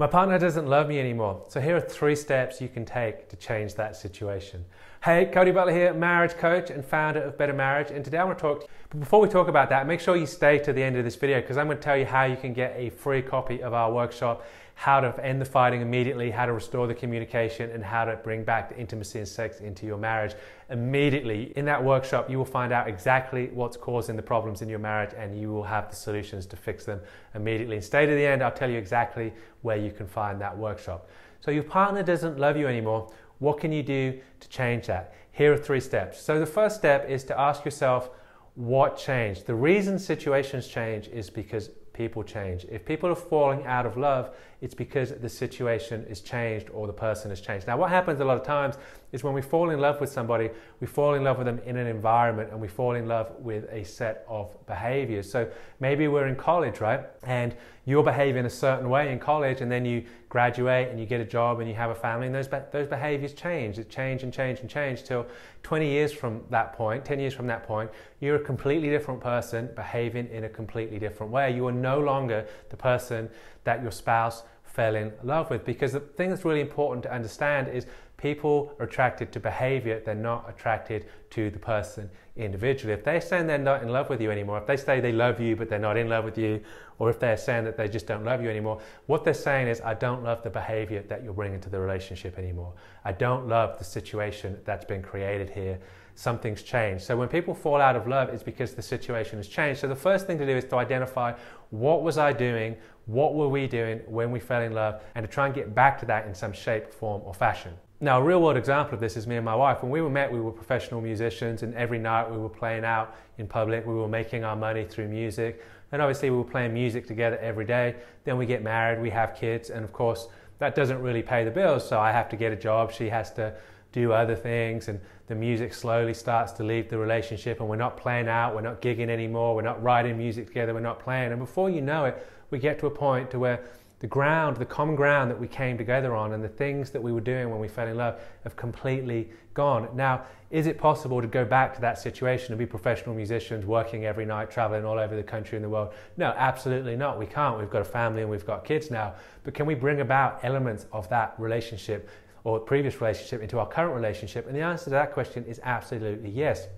My partner doesn't love me anymore. So here are three steps you can take to change that situation. Hey, Cody Butler here, marriage coach and founder of Better Marriage. And today I want to talk, but before we talk about that, make sure you stay to the end of this video because I'm going to tell you how you can get a free copy of our workshop how to end the fighting immediately, how to restore the communication, and how to bring back the intimacy and sex into your marriage immediately. In that workshop, you will find out exactly what's causing the problems in your marriage and you will have the solutions to fix them immediately. And stay to the end, I'll tell you exactly where you can find that workshop. So, your partner doesn't love you anymore. What can you do to change that? Here are three steps. So, the first step is to ask yourself, what changed? The reason situations change is because people change. If people are falling out of love, it's because the situation is changed or the person has changed. Now, what happens a lot of times is when we fall in love with somebody, we fall in love with them in an environment and we fall in love with a set of behaviors. So maybe we're in college, right? And you're behaving a certain way in college, and then you graduate and you get a job and you have a family, and those, those behaviors change. It change and change and change till 20 years from that point, 10 years from that point, you're a completely different person behaving in a completely different way. You are no longer the person that your spouse fell in love with. Because the thing that's really important to understand is people are attracted to behavior, they're not attracted to the person individually. If they're saying they're not in love with you anymore, if they say they love you but they're not in love with you, or if they're saying that they just don't love you anymore, what they're saying is, I don't love the behavior that you're bringing to the relationship anymore. I don't love the situation that's been created here something's changed. So when people fall out of love, it's because the situation has changed. So the first thing to do is to identify what was I doing, what were we doing when we fell in love, and to try and get back to that in some shape, form, or fashion. Now, a real world example of this is me and my wife. When we were met, we were professional musicians, and every night we were playing out in public. We were making our money through music. And obviously, we were playing music together every day. Then we get married, we have kids, and of course, that doesn't really pay the bills. So I have to get a job. She has to do other things and the music slowly starts to leave the relationship and we're not playing out we're not gigging anymore we're not writing music together we're not playing. And before you know it we get to a point to where the ground the common ground that we came together on and the things that we were doing when we fell in love have completely gone. Now is it possible to go back to that situation and be professional musicians working every night traveling all over the country and the world? No absolutely not. We can't. We've got a family and we've got kids now. But can we bring about elements of that relationship or previous relationship into our current relationship? And the answer to that question is absolutely yes.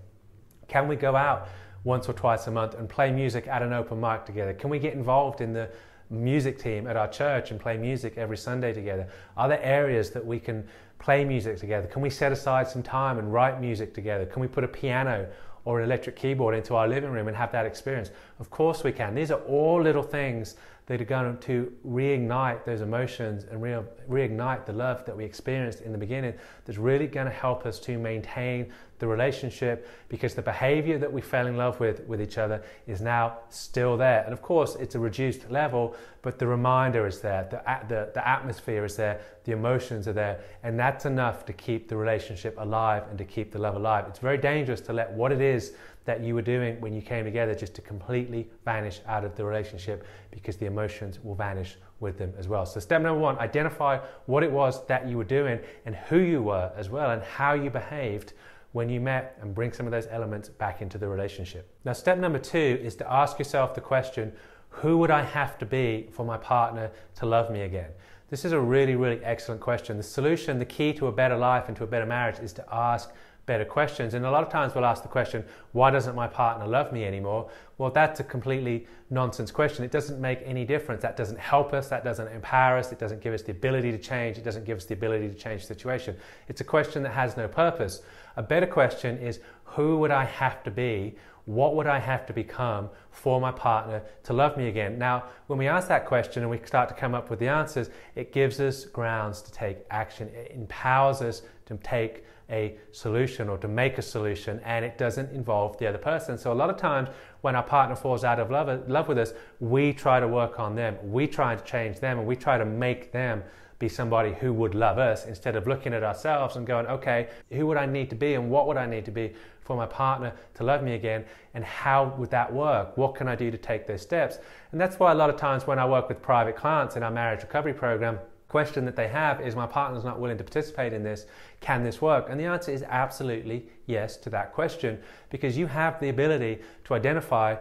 Can we go out once or twice a month and play music at an open mic together? Can we get involved in the music team at our church and play music every Sunday together? Are there areas that we can play music together? Can we set aside some time and write music together? Can we put a piano or an electric keyboard into our living room and have that experience? Of course we can. These are all little things that are going to reignite those emotions and re- reignite the love that we experienced in the beginning that's really going to help us to maintain the relationship because the behavior that we fell in love with with each other is now still there. And of course it's a reduced level but the reminder is there the, the, the atmosphere is there the emotions are there and that's enough to keep the relationship alive and to keep the love alive. It's very dangerous to let what it is that you were doing when you came together just to completely vanish out of the relationship because the emotions will vanish with them as well. So, step number one identify what it was that you were doing and who you were as well and how you behaved when you met and bring some of those elements back into the relationship. Now, step number two is to ask yourself the question who would I have to be for my partner to love me again? This is a really, really excellent question. The solution, the key to a better life and to a better marriage is to ask better questions. And a lot of times we'll ask the question, why doesn't my partner love me anymore? Well, that's a completely nonsense question. It doesn't make any difference. That doesn't help us. That doesn't empower us. It doesn't give us the ability to change. It doesn't give us the ability to change the situation. It's a question that has no purpose. A better question is, who would I have to be? What would I have to become for my partner to love me again? Now, when we ask that question and we start to come up with the answers, it gives us grounds to take action. It empowers us to take a solution or to make a solution and it doesn't involve the other person. So a lot of times when our partner falls out of love, love with us, we try to work on them. We try to change them and we try to make them be somebody who would love us instead of looking at ourselves and going, okay, who would I need to be and what would I need to be for my partner to love me again and how would that work? What can I do to take those steps? And that's why a lot of times when I work with private clients in our marriage recovery program, question that they have is my partner's not willing to participate in this can this work and the answer is absolutely yes to that question because you have the ability to identify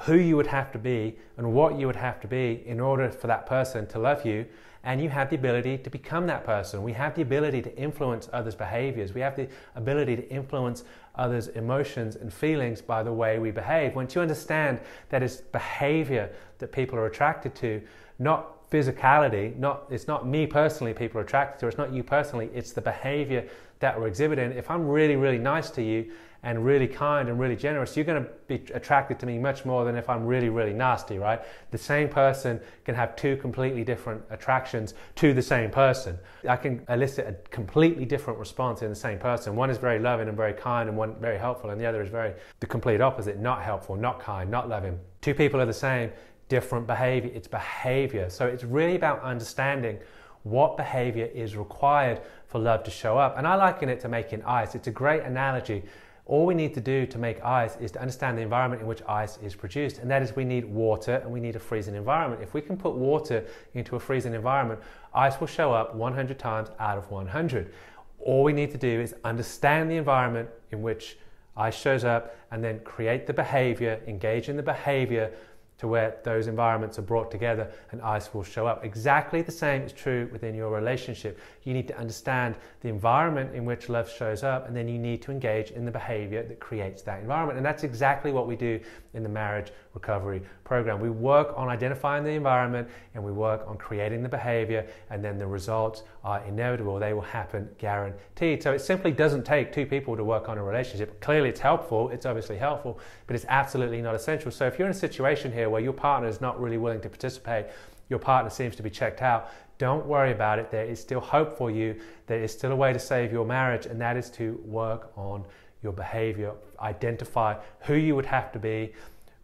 who you would have to be and what you would have to be in order for that person to love you and you have the ability to become that person. We have the ability to influence others' behaviors. We have the ability to influence others' emotions and feelings by the way we behave. Once you understand that it's behavior that people are attracted to, not physicality, not it's not me personally people are attracted to, it's not you personally, it's the behavior that we're exhibiting. If I'm really, really nice to you, and really kind and really generous, you're going to be attracted to me much more than if I'm really, really nasty, right? The same person can have two completely different attractions to the same person. I can elicit a completely different response in the same person. One is very loving and very kind, and one very helpful, and the other is very the complete opposite not helpful, not kind, not loving. Two people are the same, different behavior. It's behavior. So it's really about understanding what behavior is required for love to show up. And I liken it to making ice. It's a great analogy all we need to do to make ice is to understand the environment in which ice is produced, and that is we need water and we need a freezing environment. If we can put water into a freezing environment, ice will show up 100 times out of 100. All we need to do is understand the environment in which ice shows up and then create the behavior, engage in the behavior to where those environments are brought together and ice will show up. Exactly the same is true within your relationship. You need to understand the environment in which love shows up, and then you need to engage in the behavior that creates that environment. And that's exactly what we do in the marriage recovery program. We work on identifying the environment and we work on creating the behavior, and then the results are inevitable. They will happen guaranteed. So it simply doesn't take two people to work on a relationship. Clearly, it's helpful, it's obviously helpful, but it's absolutely not essential. So if you're in a situation here where your partner is not really willing to participate, your partner seems to be checked out, don't worry about it. There is still hope for you. There is still a way to save your marriage, and that is to work on your behavior. Identify who you would have to be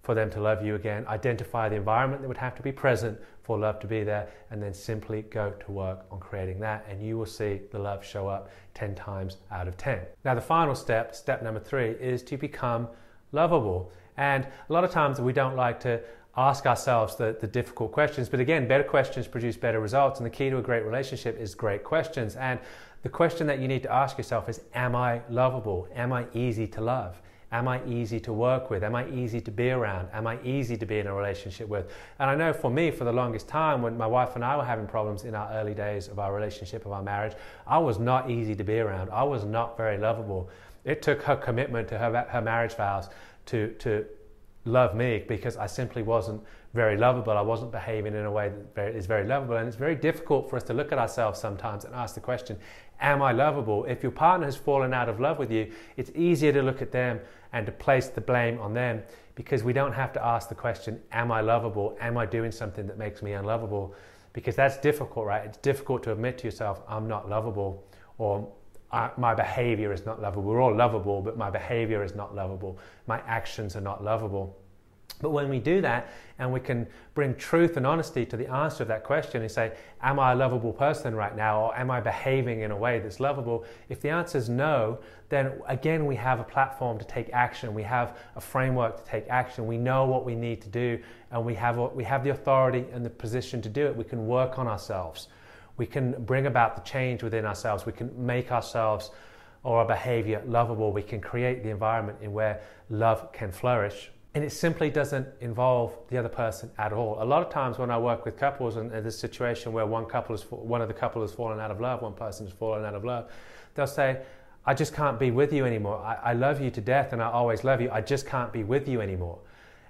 for them to love you again. Identify the environment that would have to be present for love to be there, and then simply go to work on creating that, and you will see the love show up 10 times out of 10. Now, the final step, step number three, is to become lovable. And a lot of times we don't like to ask ourselves the, the difficult questions. But again, better questions produce better results. And the key to a great relationship is great questions. And the question that you need to ask yourself is Am I lovable? Am I easy to love? Am I easy to work with? Am I easy to be around? Am I easy to be in a relationship with? And I know for me, for the longest time, when my wife and I were having problems in our early days of our relationship, of our marriage, I was not easy to be around. I was not very lovable. It took her commitment to her, her marriage vows to, to love me because I simply wasn't very lovable. I wasn't behaving in a way that is very lovable. And it's very difficult for us to look at ourselves sometimes and ask the question, Am I lovable? If your partner has fallen out of love with you, it's easier to look at them and to place the blame on them because we don't have to ask the question, Am I lovable? Am I doing something that makes me unlovable? Because that's difficult, right? It's difficult to admit to yourself, I'm not lovable or my behavior is not lovable. We're all lovable, but my behavior is not lovable. My actions are not lovable. But when we do that and we can bring truth and honesty to the answer of that question and say, Am I a lovable person right now? Or am I behaving in a way that's lovable? If the answer is no, then again, we have a platform to take action. We have a framework to take action. We know what we need to do and we have, we have the authority and the position to do it. We can work on ourselves we can bring about the change within ourselves. We can make ourselves or our behavior lovable. We can create the environment in where love can flourish. And it simply doesn't involve the other person at all. A lot of times when I work with couples and this situation where one couple is one of the couple has fallen out of love, one person has fallen out of love, they'll say, I just can't be with you anymore. I, I love you to death and I always love you. I just can't be with you anymore.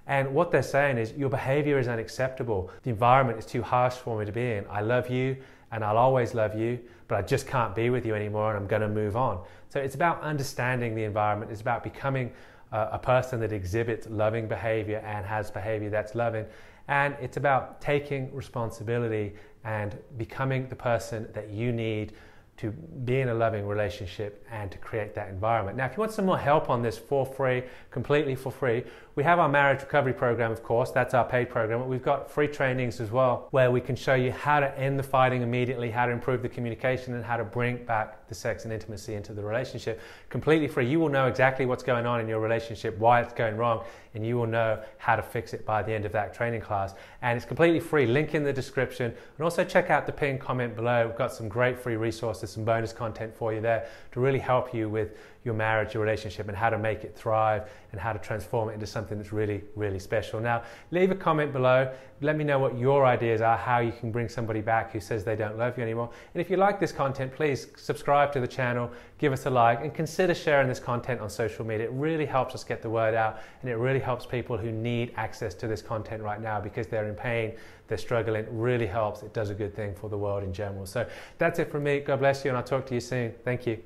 And what they're saying is, your behavior is unacceptable. The environment is too harsh for me to be in. I love you and I'll always love you, but I just can't be with you anymore and I'm going to move on. So it's about understanding the environment, it's about becoming a, person that exhibits loving behavior and has behavior that's loving. And it's about taking responsibility and becoming the person that you need to be in a loving relationship and to create that environment. Now, if you want some more help on this for free, completely for free, we have our marriage recovery program, of course. That's our paid program. We've got free trainings as well where we can show you how to end the fighting immediately, how to improve the communication, and how to bring back the sex and intimacy into the relationship. Completely free. You will know exactly what's going on in your relationship, why it's going wrong, and you will know how to fix it by the end of that training class. And it's completely free. Link in the description. And also check out the pinned comment below. We've got some great free resources, some bonus content for you there to really help you with your marriage, your relationship, and how to make it thrive and how to transform it into something that's really, really special. Now, leave a comment below let me know what your ideas are, how you can bring somebody back who says they don't love you anymore. And if you like this content, please subscribe to the channel, give us a like, and consider sharing this content on social media. It really helps us get the word out, and it really helps people who need access to this content right now because they're in pain, they're struggling. It really helps. It does a good thing for the world in general. So that's it from me. God bless you, and I'll talk to you soon. Thank you.